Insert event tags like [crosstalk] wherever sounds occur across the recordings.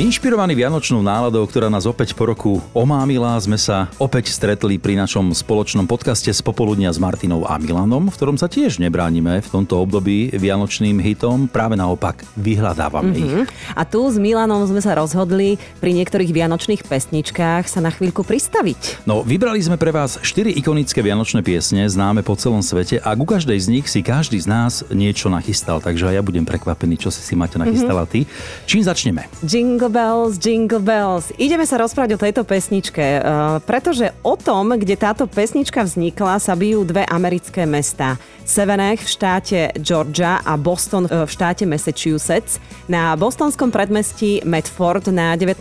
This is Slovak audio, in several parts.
Inšpirovaní vianočnou náladou, ktorá nás opäť po roku omámila, sme sa opäť stretli pri našom spoločnom podcaste z popoludnia s Martinou a Milanom, v ktorom sa tiež nebránime v tomto období vianočným hitom, práve naopak vyhľadávame mm-hmm. ich. A tu s Milanom sme sa rozhodli pri niektorých vianočných pesničkách sa na chvíľku pristaviť. No, vybrali sme pre vás 4 ikonické vianočné piesne, známe po celom svete a ku každej z nich si každý z nás niečo nachystal, takže ja budem prekvapený, čo si si máte nachystala ty. Čím začneme? Jingle bells, jingle bells. Ideme sa rozprávať o tejto pesničke, uh, pretože o tom, kde táto pesnička vznikla, sa bijú dve americké mesta. Sevenech v štáte Georgia a Boston uh, v štáte Massachusetts. Na bostonskom predmestí Medford na 19.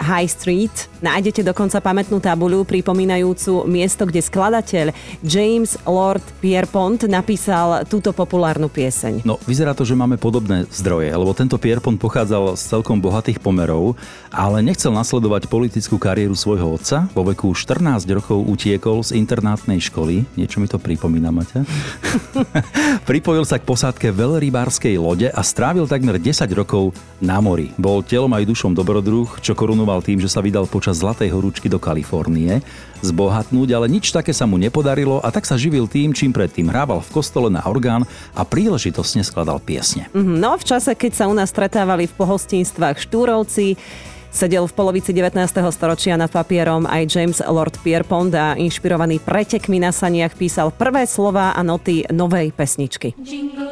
High Street nájdete dokonca pamätnú tabuľu pripomínajúcu miesto, kde skladateľ James Lord Pierpont napísal túto populárnu pieseň. No, vyzerá to, že máme podobné zdroje, lebo tento Pierpont pochádzal z celkom bohatých pomerov, ale nechcel nasledovať politickú kariéru svojho otca. Vo veku 14 rokov utiekol z internátnej školy. Niečo mi to pripomína, Maťa? [laughs] Pripojil sa k posádke veľrybárskej lode a strávil takmer 10 rokov na mori. Bol telom aj dušom dobrodruh, čo korunoval tým, že sa vydal počas Zlatej horúčky do Kalifornie zbohatnúť, ale nič také sa mu nepodarilo a tak sa živil tým, čím predtým hrával v kostole na orgán a príležitosne skladal piesne. No v čase, keď sa u nás stretávali v pohostinstvách štúrovci, Sedel v polovici 19. storočia nad papierom aj James Lord Pierpont a inšpirovaný pretekmi na saniach písal prvé slova a noty novej pesničky. Jingle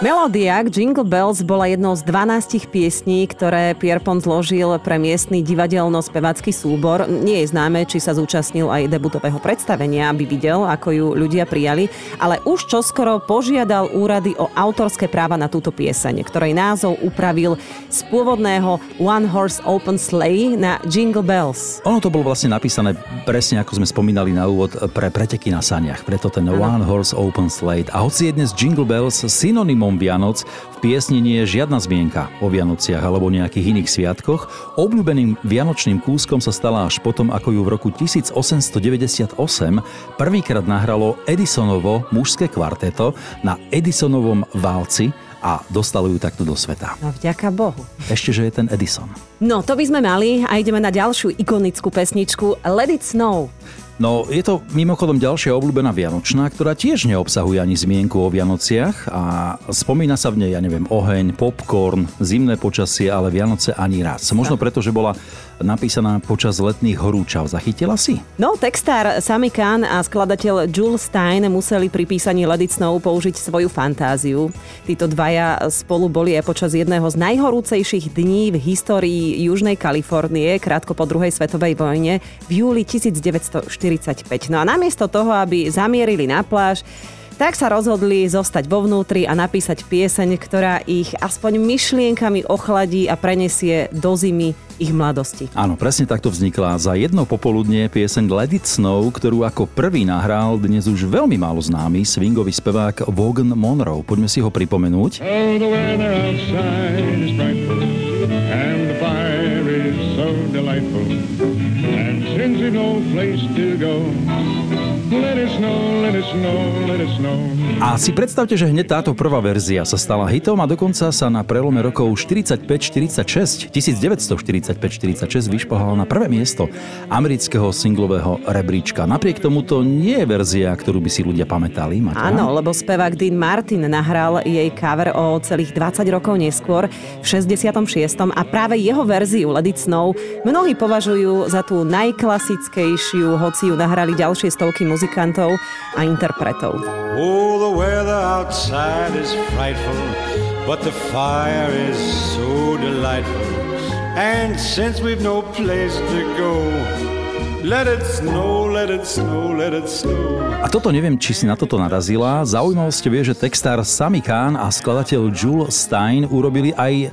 Melódia k Jingle Bells bola jednou z 12 piesní, ktoré Pierpont zložil pre miestny divadelno-spevacký súbor. Nie je známe, či sa zúčastnil aj debutového predstavenia, aby videl, ako ju ľudia prijali, ale už čoskoro požiadal úrady o autorské práva na túto pieseň, ktorej názov upravil z pôvodného One Horse Open Sleigh na Jingle Bells. Ono to bolo vlastne napísané presne ako sme spomínali na úvod pre preteky na saniach, preto ten One Horse Open Slate. A hoci je dnes Jingle Bells synonymom Vianoc, v piesni nie je žiadna zmienka o Vianociach alebo nejakých iných sviatkoch. Obľúbeným vianočným kúskom sa stala až potom, ako ju v roku 1898 prvýkrát nahralo Edisonovo mužské kvarteto na Edisonovom válci a dostalo ju takto do sveta. No vďaka Bohu. Ešte, že je ten Edison. No, to by sme mali a ideme na ďalšiu ikonickú pesničku Let It Snow. No, je to mimochodom ďalšia obľúbená Vianočná, ktorá tiež neobsahuje ani zmienku o Vianociach a spomína sa v nej, ja neviem, oheň, popcorn, zimné počasie, ale Vianoce ani raz. Možno preto, že bola napísaná počas letných horúčav. Zachytila si? No, textár Sami Khan a skladateľ Jules Stein museli pri písaní Let It Snow použiť svoju fantáziu. Títo dvaja spolu boli aj počas jedného z najhorúcejších dní v histórii Južnej Kalifornie, krátko po druhej svetovej vojne, v júli 1945. No a namiesto toho, aby zamierili na pláž, tak sa rozhodli zostať vo vnútri a napísať pieseň, ktorá ich aspoň myšlienkami ochladí a prenesie do zimy ich mladosti. Áno, presne takto vznikla za jedno popoludnie pieseň Let It Snow, ktorú ako prvý nahral dnes už veľmi málo známy swingový spevák Vaughan Monroe. Poďme si ho pripomenúť. Oh, A si predstavte, že hneď táto prvá verzia sa stala hitom a dokonca sa na prelome rokov 45-46, 1945-46 vyšplhala na prvé miesto amerického singlového rebríčka. Napriek tomu to nie je verzia, ktorú by si ľudia pamätali. Maťa? Áno, lebo spevák Dean Martin nahral jej cover o celých 20 rokov neskôr v 66. a práve jeho verziu Let It Snow mnohí považujú za tú najklasickejšiu, hoci ju nahrali ďalšie stovky muzikantov a interpretov. Oh, the weather outside is frightful, but the fire is so delightful. And since we've no place to go, let it snow, let it snow, let it snow. A toto neviem, či si na toto narazila. Zaujímavosť vie, že textár Sami Khan a skladateľ Jules Stein urobili aj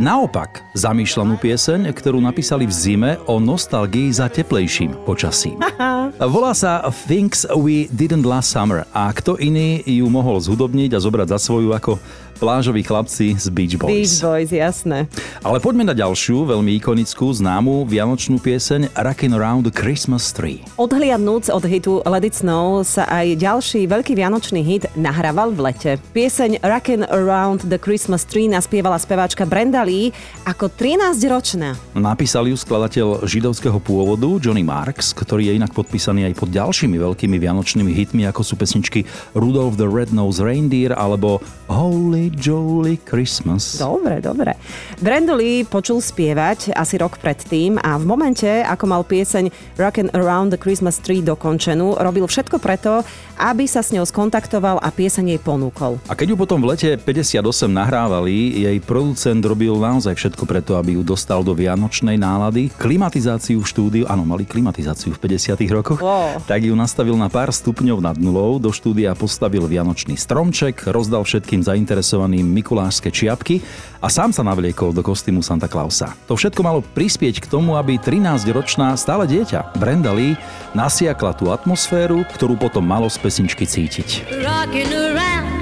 naopak zamýšľanú pieseň, ktorú napísali v zime o nostalgii za teplejším počasím. [laughs] Volá sa Things We Didn't Last Summer a kto iný ju mohol zhudobniť a zobrať za svoju ako Plážoví chlapci z Beach Boys. Beach Boys, jasné. Ale poďme na ďalšiu, veľmi ikonickú, známu vianočnú pieseň Rockin' Around the Christmas Tree. Odhliadnúc od hitu Let It Snow sa aj ďalší veľký vianočný hit nahrával v lete. Pieseň Rockin' Around the Christmas Tree naspievala speváčka Brenda Lee ako 13-ročná. Napísal ju skladateľ židovského pôvodu Johnny Marks, ktorý je inak podpísaný aj pod ďalšími veľkými vianočnými hitmi, ako sú pesničky Rudolph the Red-Nosed Reindeer alebo Holy Jolly Christmas. Dobre, dobre. Brenda Lee počul spievať asi rok predtým a v momente, ako mal pieseň Rockin' Around the Christmas Tree dokončenú, robil všetko preto, aby sa s ňou skontaktoval a pieseň jej ponúkol. A keď ju potom v lete 58 nahrávali, jej producent robil naozaj všetko preto, aby ju dostal do vianočnej nálady. Klimatizáciu v štúdiu, áno, mali klimatizáciu v 50 rokoch, Wow. tak ju nastavil na pár stupňov nad nulou, do štúdia postavil vianočný stromček, rozdal všetkým zainteresovaným mikulášske čiapky a sám sa navliekol do kostýmu Santa Clausa. To všetko malo prispieť k tomu, aby 13-ročná stále dieťa Brenda Lee nasiakla tú atmosféru, ktorú potom malo z pesničky cítiť. Rocking around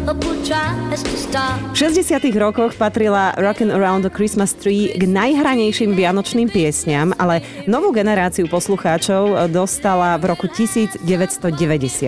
V 60 rokoch patrila Rockin' Around the Christmas Tree k najhranejším vianočným piesňam, ale novú generáciu poslucháčov dostala v roku 1990,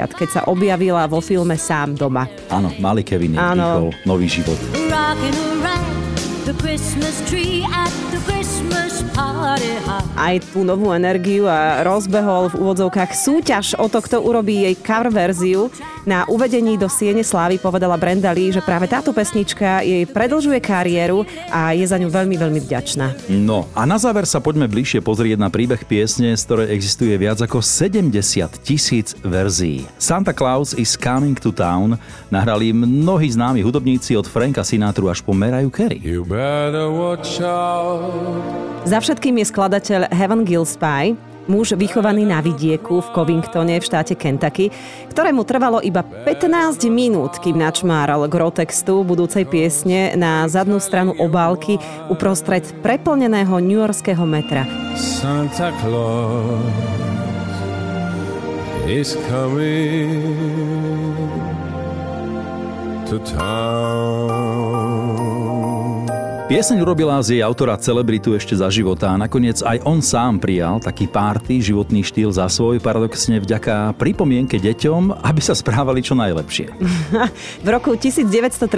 keď sa objavila vo filme Sám doma. Áno, malý Kevin Áno. nový život. Rocking around the Christmas tree at the Christmas party hop. Aj tú novú energiu a rozbehol v úvodzovkách súťaž o to, kto urobí jej cover verziu. Na uvedení do Siene Slávy povedala Brenda Lee, že práve táto pesnička jej predlžuje kariéru a je za ňu veľmi, veľmi vďačná. No a na záver sa poďme bližšie pozrieť na príbeh piesne, z ktorej existuje viac ako 70 tisíc verzií. Santa Claus is Coming to Town nahrali mnohí známi hudobníci od Franka Sinatru až po Mariah Carey. Za všetkým je skladateľ Heaven Gillespie, muž vychovaný na vidieku v Covingtone v štáte Kentucky, ktorému trvalo iba 15 minút, kým načmáral gro textu budúcej piesne na zadnú stranu obálky uprostred preplneného newyorského metra. Santa Claus is coming to town. Pieseň urobila z jej autora celebritu ešte za života a nakoniec aj on sám prijal taký párty životný štýl za svoj, paradoxne vďaka pripomienke deťom, aby sa správali čo najlepšie. [laughs] V roku 1934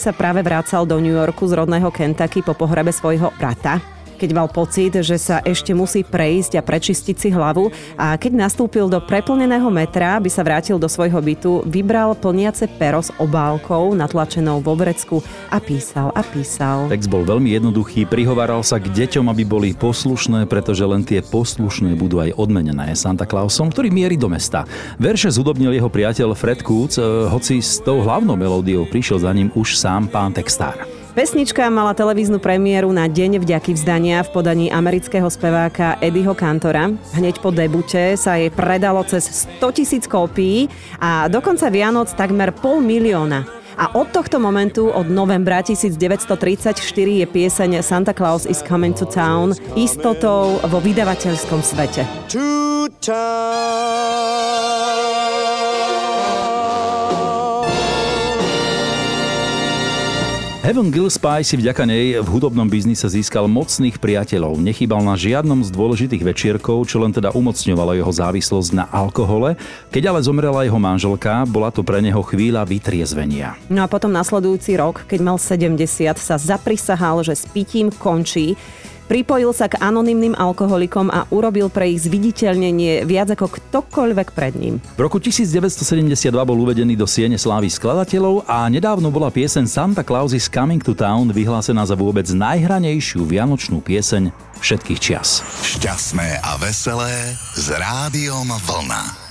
sa práve vracal do New Yorku z rodného Kentucky po pohrebe svojho brata keď mal pocit, že sa ešte musí prejsť a prečistiť si hlavu a keď nastúpil do preplneného metra, aby sa vrátil do svojho bytu, vybral plniace pero s obálkou natlačenou vo vrecku a písal a písal. Text bol veľmi jednoduchý, prihovaral sa k deťom, aby boli poslušné, pretože len tie poslušné budú aj odmenené Santa Clausom, ktorý mierí do mesta. Verše zúdobnil jeho priateľ Fred Kúc, eh, hoci s tou hlavnou melódiou prišiel za ním už sám pán textár. Pesnička mala televíznu premiéru na Deň vďaky vzdania v podaní amerického speváka Eddieho Cantora. Hneď po debute sa jej predalo cez 100 tisíc kópií a do konca Vianoc takmer pol milióna. A od tohto momentu, od novembra 1934, je pieseň Santa Claus is Coming to Town istotou vo vydavateľskom svete. To town. Heaven Gillespie si vďaka nej v hudobnom biznise získal mocných priateľov. Nechýbal na žiadnom z dôležitých večierkov, čo len teda umocňovalo jeho závislosť na alkohole. Keď ale zomrela jeho manželka, bola to pre neho chvíľa vytriezvenia. No a potom nasledujúci rok, keď mal 70, sa zaprisahal, že s pitím končí. Pripojil sa k anonymným alkoholikom a urobil pre ich zviditeľnenie viac ako ktokoľvek pred ním. V roku 1972 bol uvedený do Siene slávy skladateľov a nedávno bola pieseň Santa Claus is Coming to Town vyhlásená za vôbec najhranejšiu vianočnú pieseň všetkých čias. Šťastné a veselé s rádiom Vlna.